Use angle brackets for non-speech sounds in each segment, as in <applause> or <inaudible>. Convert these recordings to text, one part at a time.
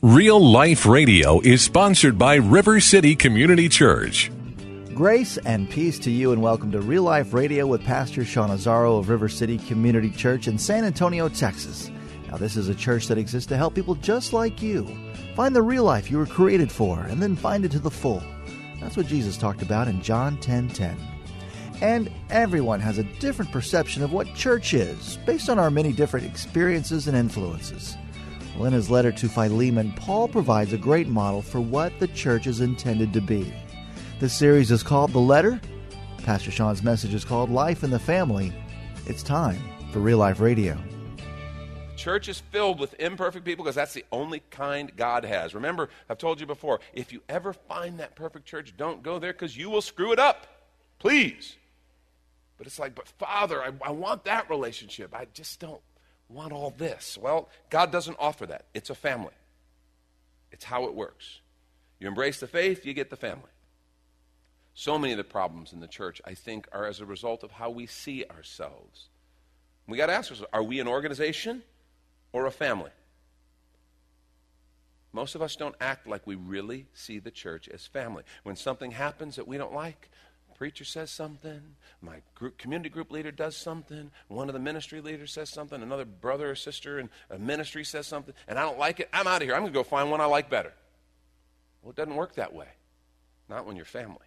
Real Life Radio is sponsored by River City Community Church. Grace and peace to you, and welcome to Real Life Radio with Pastor Sean Azzaro of River City Community Church in San Antonio, Texas. Now, this is a church that exists to help people just like you find the real life you were created for and then find it to the full. That's what Jesus talked about in John 10 10. And everyone has a different perception of what church is based on our many different experiences and influences. Well, in his letter to Philemon, Paul provides a great model for what the church is intended to be. This series is called The Letter. Pastor Sean's message is called Life in the Family. It's time for Real Life Radio. Church is filled with imperfect people because that's the only kind God has. Remember, I've told you before, if you ever find that perfect church, don't go there because you will screw it up. Please. But it's like, but Father, I, I want that relationship. I just don't want all this. Well, God doesn't offer that. It's a family, it's how it works. You embrace the faith, you get the family. So many of the problems in the church, I think, are as a result of how we see ourselves. We got to ask ourselves are we an organization or a family? Most of us don't act like we really see the church as family. When something happens that we don't like, preacher says something, my group, community group leader does something, one of the ministry leaders says something, another brother or sister in a ministry says something, and I don't like it, I'm out of here. I'm going to go find one I like better. Well, it doesn't work that way. Not when you're family.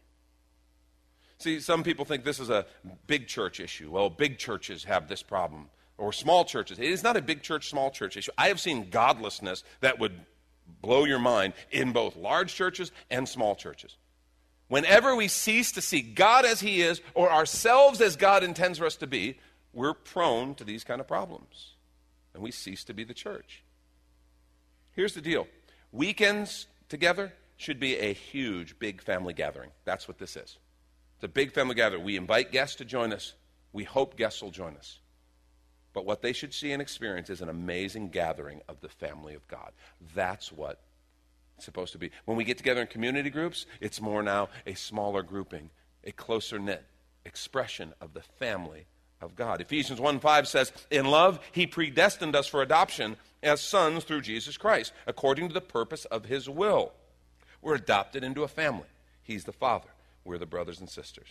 See, some people think this is a big church issue. Well, big churches have this problem, or small churches. It is not a big church, small church issue. I have seen godlessness that would blow your mind in both large churches and small churches. Whenever we cease to see God as He is or ourselves as God intends for us to be, we're prone to these kind of problems. And we cease to be the church. Here's the deal weekends together should be a huge, big family gathering. That's what this is. It's a big family gathering. We invite guests to join us. We hope guests will join us. But what they should see and experience is an amazing gathering of the family of God. That's what supposed to be. When we get together in community groups, it's more now a smaller grouping, a closer knit expression of the family of God. Ephesians 1 5 says, In love, he predestined us for adoption as sons through Jesus Christ, according to the purpose of his will. We're adopted into a family. He's the father. We're the brothers and sisters.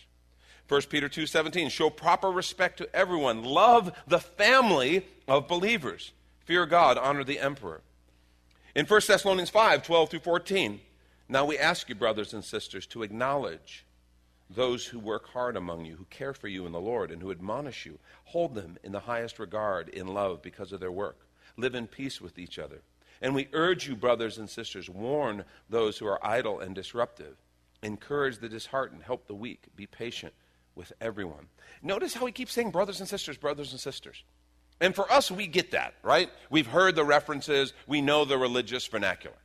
1 Peter 2:17 show proper respect to everyone love the family of believers fear God honor the emperor in 1 Thessalonians 5 12 through 14, now we ask you, brothers and sisters, to acknowledge those who work hard among you, who care for you in the Lord, and who admonish you. Hold them in the highest regard in love because of their work. Live in peace with each other. And we urge you, brothers and sisters, warn those who are idle and disruptive. Encourage the disheartened, help the weak, be patient with everyone. Notice how he keeps saying brothers and sisters, brothers and sisters. And for us, we get that, right? We've heard the references, we know the religious vernacular.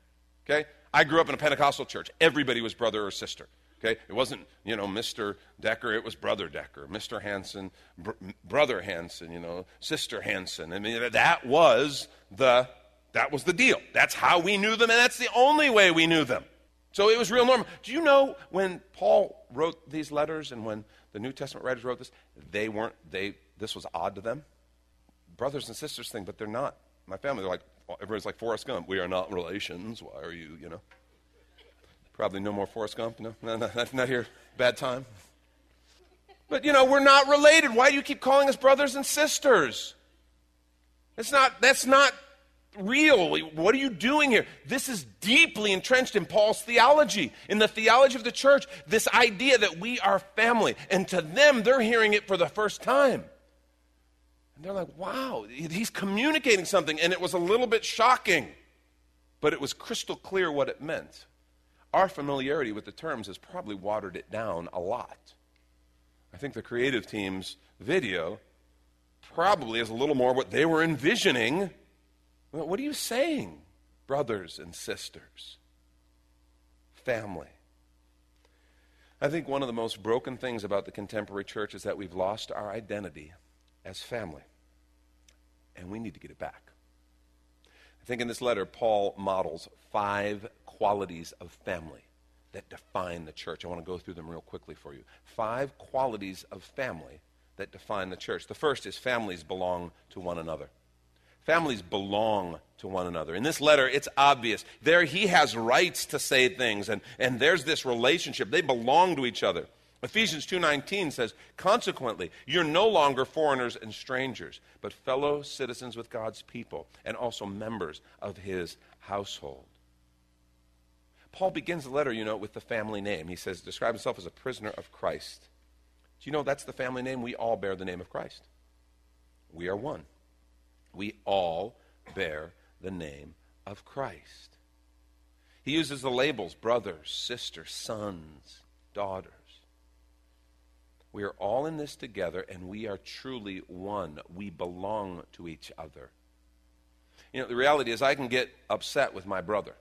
Okay? I grew up in a Pentecostal church. Everybody was brother or sister. Okay? It wasn't, you know, Mr. Decker, it was Brother Decker. Mr. Hanson, br- Brother Hanson, you know, Sister Hanson. I mean, that was the that was the deal. That's how we knew them, and that's the only way we knew them. So it was real normal. Do you know when Paul wrote these letters and when the New Testament writers wrote this, they weren't they this was odd to them? Brothers and sisters thing, but they're not. My family, they're like, everybody's like Forrest Gump. We are not relations. Why are you, you know? Probably no more Forrest Gump. No, no, no not here. Bad time. But, you know, we're not related. Why do you keep calling us brothers and sisters? It's not, that's not real. What are you doing here? This is deeply entrenched in Paul's theology, in the theology of the church, this idea that we are family. And to them, they're hearing it for the first time. And they're like, wow, he's communicating something. And it was a little bit shocking, but it was crystal clear what it meant. Our familiarity with the terms has probably watered it down a lot. I think the creative team's video probably is a little more what they were envisioning. What are you saying, brothers and sisters? Family. I think one of the most broken things about the contemporary church is that we've lost our identity as family. And we need to get it back. I think in this letter, Paul models five qualities of family that define the church. I want to go through them real quickly for you. Five qualities of family that define the church. The first is families belong to one another. Families belong to one another. In this letter, it's obvious. There, he has rights to say things, and, and there's this relationship. They belong to each other. Ephesians 2:19 says, "Consequently, you're no longer foreigners and strangers, but fellow citizens with God's people and also members of his household." Paul begins the letter, you know, with the family name. He says, describe himself as a prisoner of Christ. Do you know that's the family name? We all bear the name of Christ. We are one. We all bear the name of Christ. He uses the labels brothers, sisters, sons, daughters. We are all in this together, and we are truly one. We belong to each other. You know, the reality is, I can get upset with my brother.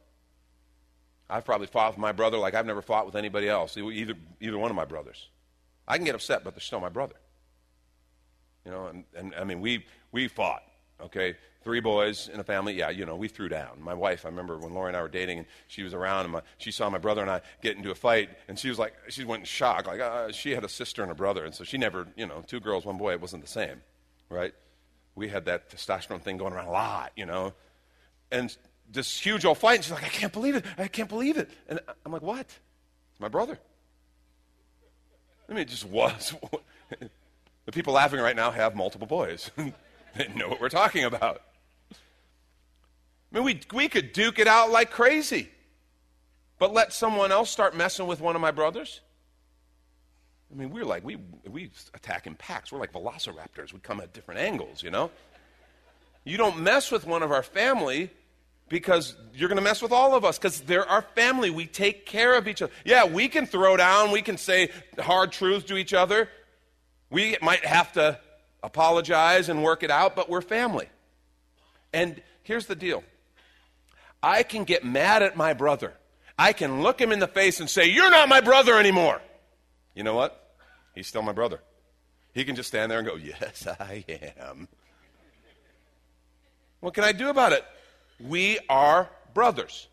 I've probably fought with my brother like I've never fought with anybody else, either, either one of my brothers. I can get upset, but they're still my brother. You know, and, and I mean, we, we fought, okay? Three boys in a family, yeah, you know, we threw down. My wife, I remember when Lori and I were dating, and she was around, and my, she saw my brother and I get into a fight, and she was like, she went in shock. Like, uh, she had a sister and a brother, and so she never, you know, two girls, one boy, it wasn't the same, right? We had that testosterone thing going around a lot, you know? And this huge old fight, and she's like, I can't believe it. I can't believe it. And I'm like, what? It's my brother. I mean, it just was. <laughs> the people laughing right now have multiple boys. <laughs> they know what we're talking about. I mean, we, we could duke it out like crazy, but let someone else start messing with one of my brothers. I mean, we're like, we, we attack in packs. We're like velociraptors. We come at different angles, you know? You don't mess with one of our family because you're going to mess with all of us because they're our family. We take care of each other. Yeah, we can throw down, we can say hard truths to each other. We might have to apologize and work it out, but we're family. And here's the deal I can get mad at my brother. I can look him in the face and say, You're not my brother anymore. You know what? He's still my brother. He can just stand there and go, Yes, <laughs> I am. What can I do about it? We are brothers.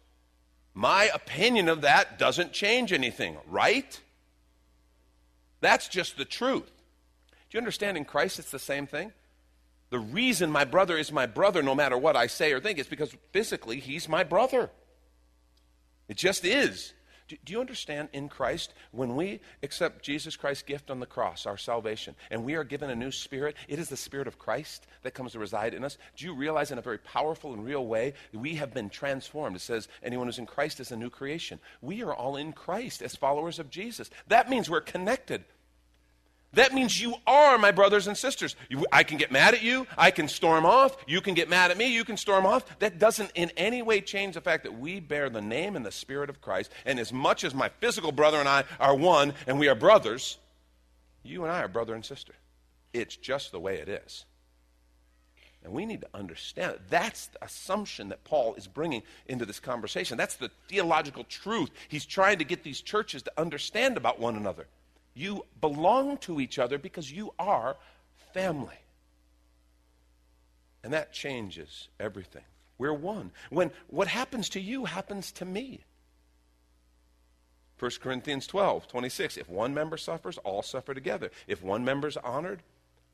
My opinion of that doesn't change anything, right? That's just the truth. Do you understand in Christ it's the same thing? The reason my brother is my brother, no matter what I say or think, is because physically he's my brother. It just is. Do, do, you understand in Christ, when we accept Jesus Christ's gift on the cross, our salvation, and we are given a new spirit, it is the spirit of Christ that comes to reside in us. Do you realize in a very powerful and real way, we have been transformed? It says, anyone who's in Christ is a new creation. We are all in Christ as followers of Jesus. That means we're connected. That means you are my brothers and sisters. I can get mad at you. I can storm off. You can get mad at me. You can storm off. That doesn't in any way change the fact that we bear the name and the spirit of Christ. And as much as my physical brother and I are one and we are brothers, you and I are brother and sister. It's just the way it is. And we need to understand it. That's the assumption that Paul is bringing into this conversation. That's the theological truth he's trying to get these churches to understand about one another. You belong to each other because you are family. And that changes everything. We're one. When what happens to you happens to me. 1 Corinthians 12, 26. If one member suffers, all suffer together. If one member is honored,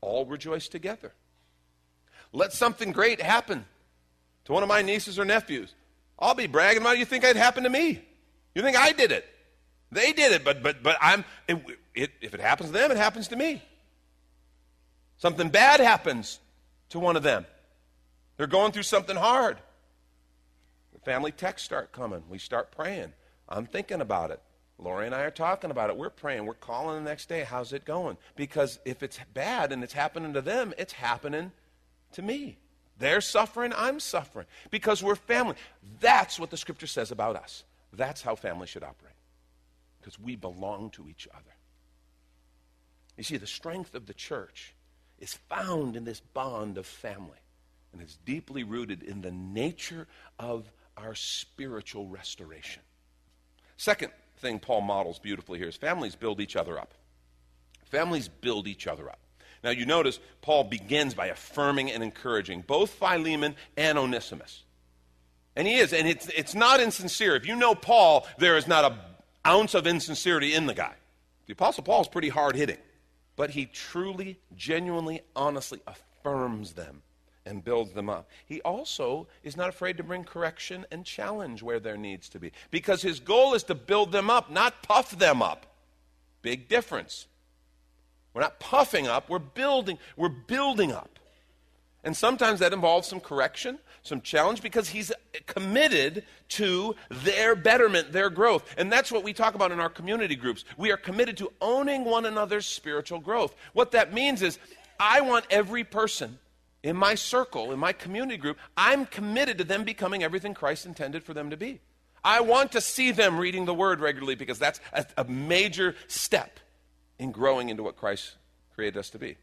all rejoice together. Let something great happen to one of my nieces or nephews. I'll be bragging about it. You think it happened to me? You think I did it? They did it, but but but I'm it, it, if it happens to them, it happens to me. Something bad happens to one of them. They're going through something hard. The family texts start coming. We start praying. I'm thinking about it. Lori and I are talking about it. We're praying. We're calling the next day. How's it going? Because if it's bad and it's happening to them, it's happening to me. They're suffering, I'm suffering. Because we're family. That's what the scripture says about us. That's how family should operate. Because we belong to each other. You see, the strength of the church is found in this bond of family, and it's deeply rooted in the nature of our spiritual restoration. Second thing Paul models beautifully here is families build each other up. Families build each other up. Now, you notice Paul begins by affirming and encouraging both Philemon and Onesimus. And he is, and it's, it's not insincere. If you know Paul, there is not an ounce of insincerity in the guy. The Apostle Paul is pretty hard hitting but he truly, genuinely, honestly affirms them and builds them up. He also is not afraid to bring correction and challenge where there needs to be because his goal is to build them up, not puff them up. Big difference. We're not puffing up, we're building, we're building up. And sometimes that involves some correction, some challenge, because he's committed to their betterment, their growth. And that's what we talk about in our community groups. We are committed to owning one another's spiritual growth. What that means is, I want every person in my circle, in my community group, I'm committed to them becoming everything Christ intended for them to be. I want to see them reading the Word regularly because that's a, major step in growing into what Christ created us to be.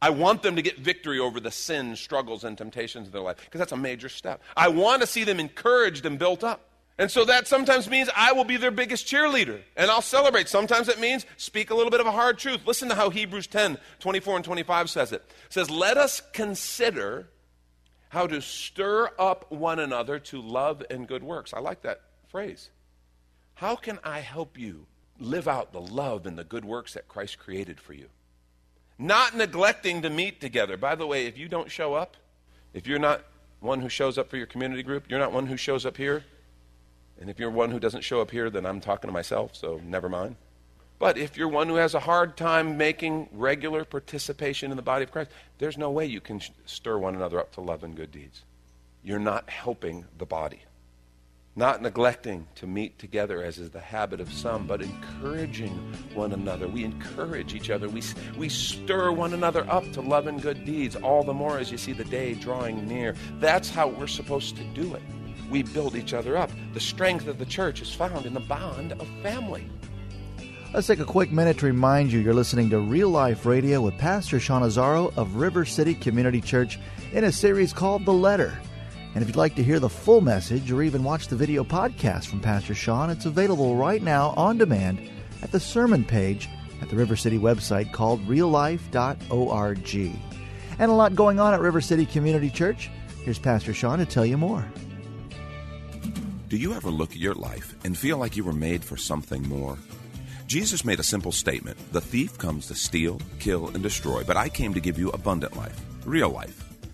I want them to get victory over the sins, struggles, and temptations of their life because that's a major step. I want to see them encouraged and built up. And so that sometimes means I will be their biggest cheerleader and I'll celebrate. Sometimes it means speak a little bit of a hard truth. Listen to how Hebrews 10 24 and 25 says it. It says, Let us consider how to stir up one another to love and good works. I like that phrase. How can I help you live out the love and the good works that Christ created for you? Not neglecting to meet together. By the way, if you don't show up, if you're not one who shows up for your community group, you're not one who shows up here, and if you're one who doesn't show up here, then I'm talking to myself, so never mind. But if you're one who has a hard time making regular participation in the body of Christ, there's no way you can stir one another up to love and good deeds. You're not helping the body not neglecting to meet together as is the habit of some, but encouraging one another. We encourage each other. We, we stir one another up to love and good deeds, all the more as you see the day drawing near. That's how we're supposed to do it. We build each other up. The strength of the church is found in the bond of family. Let's take a quick minute to remind you you're listening to Real Life Radio with Pastor Sean Azzaro of River City Community Church in a series called The Letter. And if you'd like to hear the full message or even watch the video podcast from Pastor Sean, it's available right now on demand at the sermon page at the River City website called reallife.org. And a lot going on at River City Community Church. Here's Pastor Sean to tell you more. Do you ever look at your life and feel like you were made for something more? Jesus made a simple statement The thief comes to steal, kill, and destroy, but I came to give you abundant life, real life.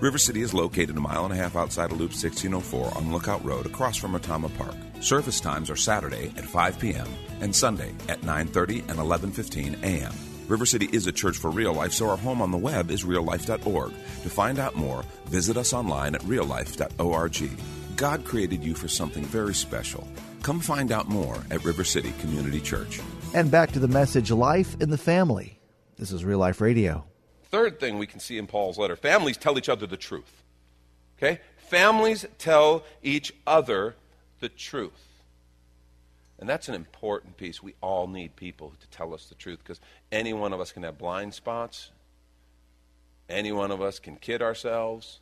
River City is located a mile and a half outside of Loop 1604 on Lookout Road across from Otama Park. Service times are Saturday at 5 p.m. and Sunday at 9:30 and 11:15 a.m. River City is a church for real life, so our home on the web is reallife.org. To find out more, visit us online at reallife.org. God created you for something very special. Come find out more at River City Community Church. And back to the message Life in the Family. This is Real Life Radio. Third thing we can see in Paul's letter families tell each other the truth. Okay? Families tell each other the truth. And that's an important piece. We all need people to tell us the truth because any one of us can have blind spots. Any one of us can kid ourselves.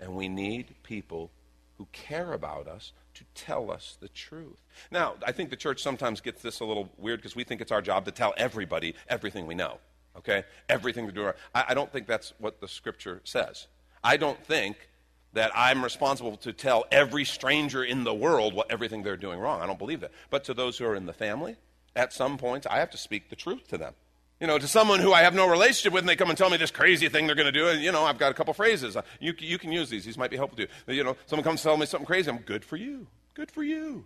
And we need people who care about us to tell us the truth. Now, I think the church sometimes gets this a little weird because we think it's our job to tell everybody everything we know okay? Everything to do. I, I don't think that's what the scripture says. I don't think that I'm responsible to tell every stranger in the world what everything they're doing wrong. I don't believe that. But to those who are in the family, at some points, I have to speak the truth to them. You know, to someone who I have no relationship with, and they come and tell me this crazy thing they're going to do, and, you know, I've got a couple phrases. Uh, you, you can use these. These might be helpful to you. You know, someone comes to tell me something crazy, I'm good for you. Good for you.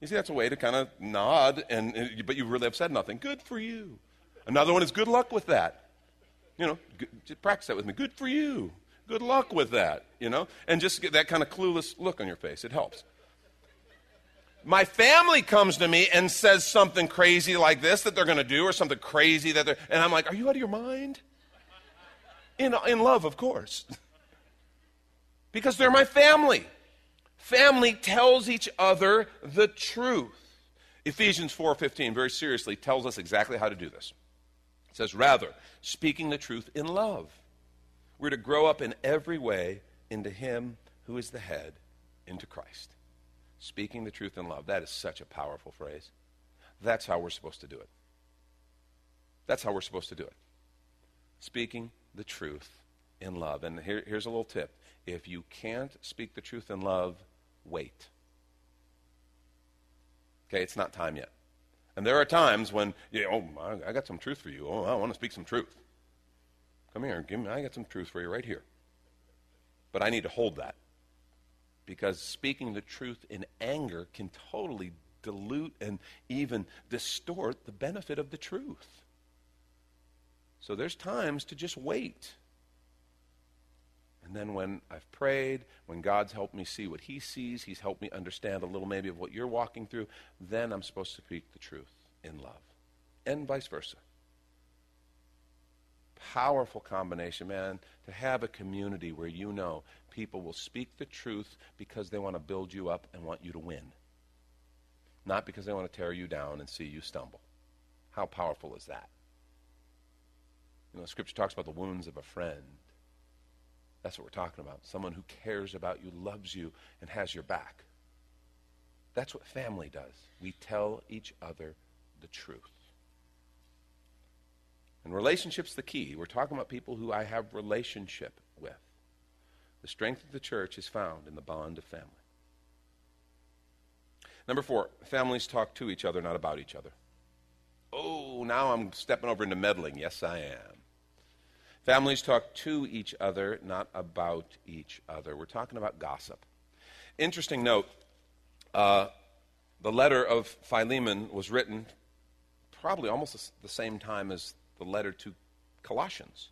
You see, that's a way to kind of nod, and, but you really have said nothing. Good for you. Another one is good luck with that. You know, good, practice that with me. Good for you. Good luck with that, you know? And just get that kind of clueless look on your face. It helps. My family comes to me and says something crazy like this that they're going to do, or something crazy that they're, and I'm like, Are you out of your mind? In, in love, of course. <laughs> because they're my family. Family tells each other the truth. Ephesians 4:15 very seriously tells us exactly how to do this. It says, rather, speaking the truth in love. We're to grow up in every way into Him who is the head, into Christ. Speaking the truth in love. That is such a powerful phrase. That's how we're supposed to do it. That's how we're supposed to do it. Speaking the truth in love. And here, here's a little tip if you can't speak the truth in love, wait. Okay, it's not time yet. And there are times when, you know, oh, I got some truth for you. Oh, I want to speak some truth. Come here, give me, I got some truth for you right here. But I need to hold that because speaking the truth in anger can totally dilute and even distort the benefit of the truth. So there's times to just wait. And then when I've prayed, when God's helped me see what He sees, He's helped me understand a little maybe of what you're walking through, then I'm supposed to speak the truth in love. And vice versa. Powerful combination, man, to have a community where you know people will speak the truth because they want to build you up and want you to win, not because they want to tear you down and see you stumble. How powerful is that? You know, Scripture talks about the wounds of a friend. That's what we're talking about. Someone who cares about you, loves you, and has your back. That's what family does. We tell each other the truth. And relationship's the key. We're talking about people who I have relationship with. The strength of the church is found in the bond of family. Number four, families talk to each other, not about each other. Oh, now I'm stepping over into meddling. Yes, I am. Families talk to each other, not about each other. We're talking about gossip. Interesting note uh, the letter of Philemon was written probably almost the same time as the letter to Colossians.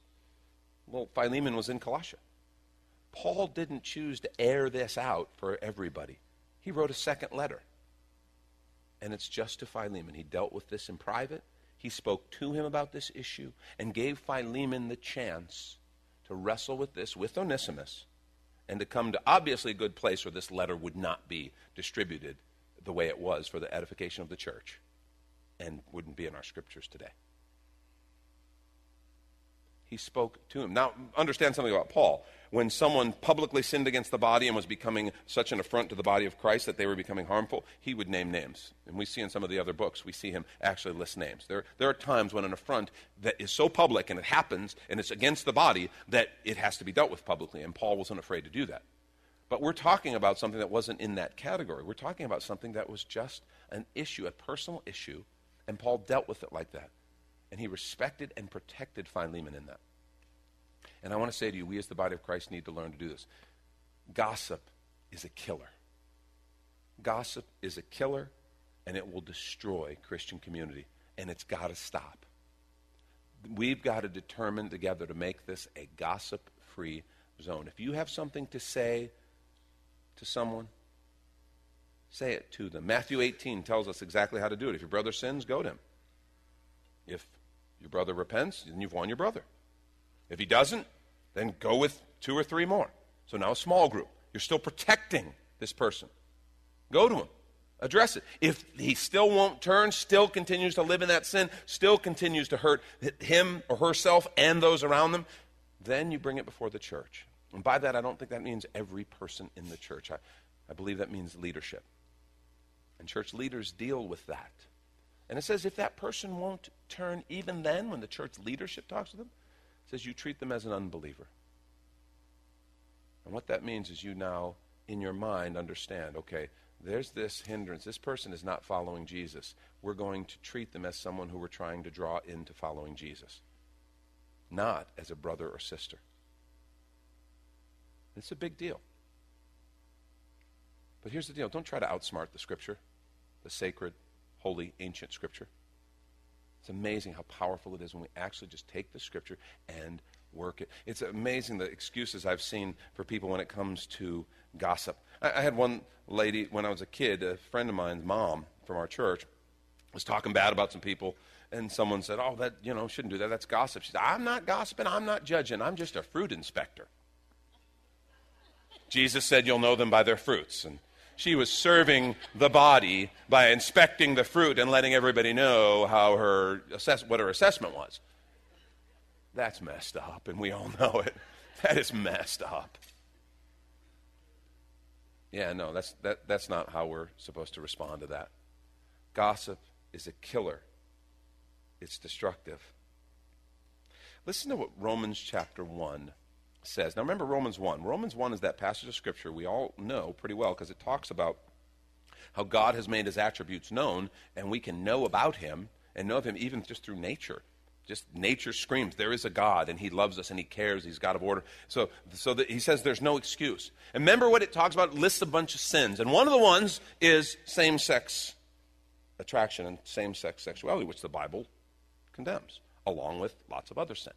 Well, Philemon was in Colossia. Paul didn't choose to air this out for everybody. He wrote a second letter. And it's just to Philemon. He dealt with this in private. He spoke to him about this issue and gave Philemon the chance to wrestle with this with Onesimus and to come to obviously a good place where this letter would not be distributed the way it was for the edification of the church and wouldn't be in our scriptures today he spoke to him. Now, understand something about Paul. When someone publicly sinned against the body and was becoming such an affront to the body of Christ that they were becoming harmful, he would name names. And we see in some of the other books, we see him actually list names. There, there are times when an affront that is so public and it happens and it's against the body that it has to be dealt with publicly. And Paul wasn't afraid to do that. But we're talking about something that wasn't in that category. We're talking about something that was just an issue, a personal issue, and Paul dealt with it like that. And he respected and protected Philemon in that. And I want to say to you, we as the body of Christ need to learn to do this. Gossip is a killer. Gossip is a killer, and it will destroy Christian community, and it's got to stop. We've got to determine together to make this a gossip free zone. If you have something to say to someone, say it to them. Matthew 18 tells us exactly how to do it. If your brother sins, go to him. If your brother repents, then you've won your brother. If he doesn't, then go with two or three more. So now a small group. You're still protecting this person. Go to him. Address it. If he still won't turn, still continues to live in that sin, still continues to hurt him or herself and those around them, then you bring it before the church. And by that, I don't think that means every person in the church. I, I believe that means leadership. And church leaders deal with that. And it says if that person won't turn, even then, when the church leadership talks to them, it says you treat them as an unbeliever. And what that means is you now, in your mind, understand okay, there's this hindrance. This person is not following Jesus. We're going to treat them as someone who we're trying to draw into following Jesus, not as a brother or sister. It's a big deal. But here's the deal don't try to outsmart the Scripture, the sacred, holy, ancient Scripture. It's amazing how powerful it is when we actually just take the Scripture and work it. It's amazing the excuses I've seen for people when it comes to gossip. I, I had one lady when I was a kid, a friend of mine's mom from our church, was talking bad about some people, and someone said, "Oh, that you know shouldn't do that. That's gossip." She said, "I'm not gossiping. I'm not judging. I'm just a fruit inspector." Jesus said, "You'll know them by their fruits." And she was serving the body by inspecting the fruit and letting everybody know how her assess- what her assessment was. That's messed up, and we all <laughs> know it. That is messed up. Yeah, no, that's, that, that's not how we're supposed to respond to that. Gossip is a killer, it's destructive. Listen to what Romans chapter 1 says. Now, remember Romans 1. Romans 1 is that passage of Scripture we all know pretty well because it talks about how God has made his attributes known, and we can know about him and know of him even just through nature. Just nature screams, there is a God, and he loves us, and he cares, he's God of order. So, so that he says there's no excuse. And remember what it talks about? It lists a bunch of sins. And one of the ones is same sex attraction and same sex sexuality, which the Bible condemns, along with lots of other sin.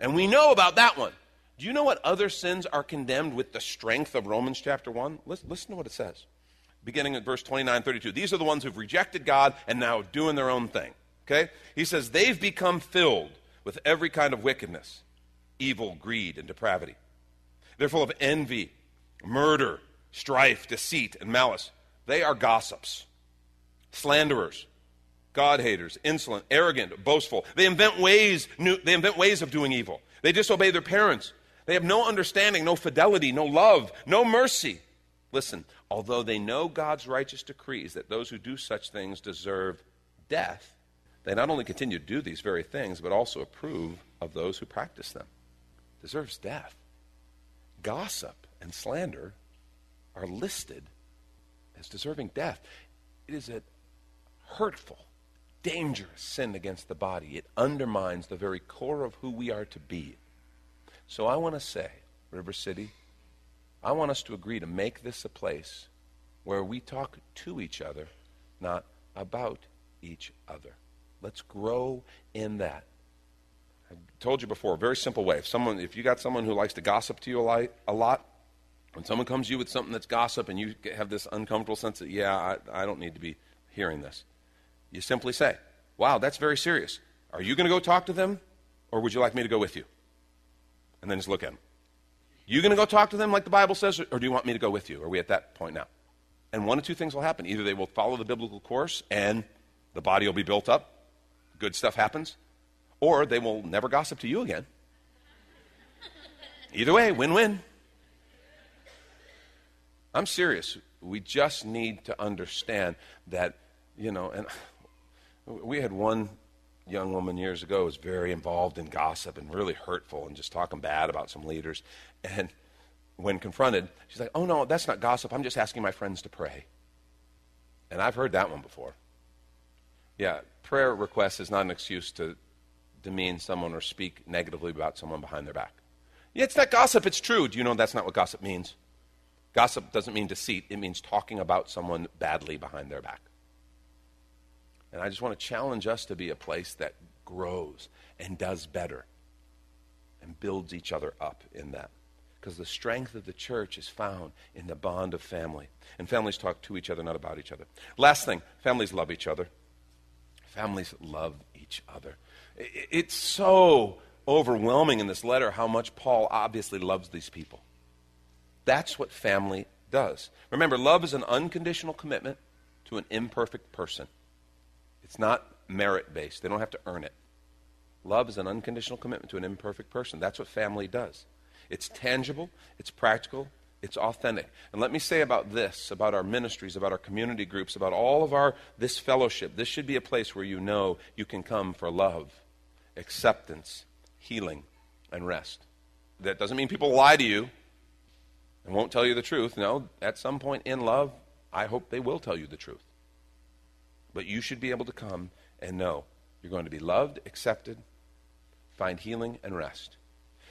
And we know about that one. Do you know what other sins are condemned with the strength of Romans chapter 1? Listen, listen to what it says. Beginning at verse 29 32. These are the ones who've rejected God and now doing their own thing. Okay? He says, they've become filled with every kind of wickedness, evil, greed, and depravity. They're full of envy, murder, strife, deceit, and malice. They are gossips, slanderers, God haters, insolent, arrogant, boastful. They invent ways, new, they invent ways of doing evil. They disobey their parents. They have no understanding, no fidelity, no love, no mercy. Listen, although they know God's righteous decrees that those who do such things deserve death, they not only continue to do these very things, but also approve of those who practice them. Deserves death. Gossip and slander are listed as deserving death. It is a hurtful, dangerous sin against the body. It undermines the very core of who we are to be. So I want to say, River City, I want us to agree to make this a place where we talk to each other, not about each other. Let's grow in that. I told you before, a very simple way. If someone, if you got someone who likes to gossip to you a lot, when someone comes to you with something that's gossip and you have this uncomfortable sense that, yeah, I, I don't need to be hearing this, you simply say, wow, that's very serious. Are you going to go talk to them, or would you like me to go with you? And then just look at them. You going to go talk to them like the Bible says, or do you want me to go with you? Are we at that point now? And one of two things will happen. Either they will follow the biblical course and the body will be built up, good stuff happens, or they will never gossip to you again. <laughs> Either way, win win. I'm serious. We just need to understand that, you know, and <sighs> we had one young woman years ago was very involved in gossip and really hurtful and just talking bad about some leaders. And when confronted, she's like, oh, no, that's not gossip. I'm just asking my friends to pray. And I've heard that one before. Yeah, prayer request is not an excuse to demean someone or speak negatively about someone behind their back. Yeah, it's not gossip, it's true. Do you know that's not what gossip means? Gossip doesn't mean deceit, it means talking about someone badly behind their back. And I just want to challenge us to be a place that grows and does better and builds each other up in that. Because the strength of the church is found in the bond of family. And families talk to each other, not about each other. Last thing families love each other. Families love each other. It's so overwhelming in this letter how much Paul obviously loves these people. That's what family does. Remember, love is an unconditional commitment to an imperfect person. It's not merit based, they don't have to earn it. Love is an unconditional commitment to an imperfect person. That's what family does. It's tangible, it's practical, it's authentic. And let me say about this, about our ministries, about our community groups, about all of our this fellowship. This should be a place where you know you can come for love, acceptance, healing, and rest. That doesn't mean people lie to you and won't tell you the truth. No, at some point in love, I hope they will tell you the truth. But you should be able to come and know you're going to be loved, accepted, find healing, and rest.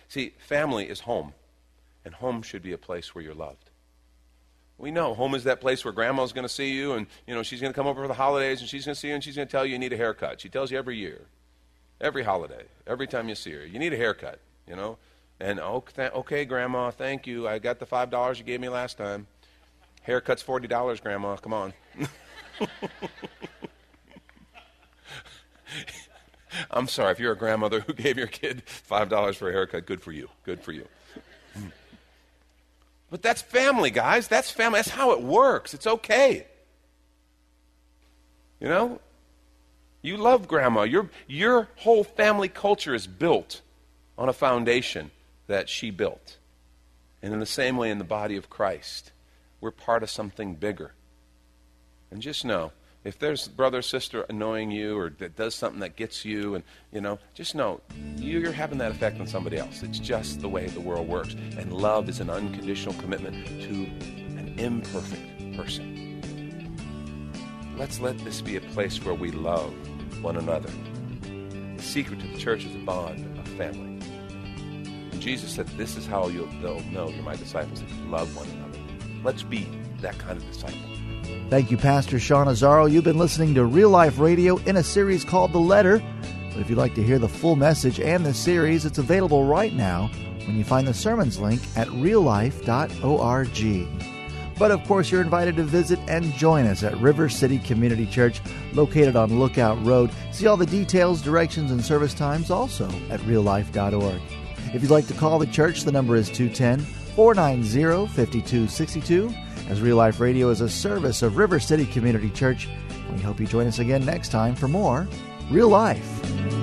See, family is home and home should be a place where you're loved. We know home is that place where grandma's going to see you, and you know she's going to come over for the holidays, and she's going to see you, and she's going to tell you you need a haircut. She tells you every year, every holiday, every time you see her, you need a haircut. You know, and oh, okay, okay, grandma, thank you. I got the five dollars you gave me last time. Haircut's forty dollars, grandma. Come on. <laughs> I'm sorry if you're a grandmother who gave your kid five dollars for a haircut. Good for you. Good for you. But that's family, guys. That's family. That's how it works. It's okay. You know? You love grandma. Your, your whole family culture is built on a foundation that she built. And in the same way, in the body of Christ, we're part of something bigger. And just know, if there's brother or sister annoying you or that does something that gets you and you know just know you're having that effect on somebody else. It's just the way the world works. And love is an unconditional commitment to an imperfect person. Let's let this be a place where we love one another. The secret to the church is a bond of family. And jesus said this is how you'll they'll know you're my disciples if you love one another let's be that kind of disciple Thank you, Pastor Sean Azzaro. You've been listening to Real Life Radio in a series called The Letter. But if you'd like to hear the full message and the series, it's available right now when you find the sermons link at reallife.org. But of course, you're invited to visit and join us at River City Community Church, located on Lookout Road. See all the details, directions, and service times also at reallife.org. If you'd like to call the church, the number is 210 490 5262 as Real Life Radio is a service of River City Community Church. We hope you join us again next time for more Real Life.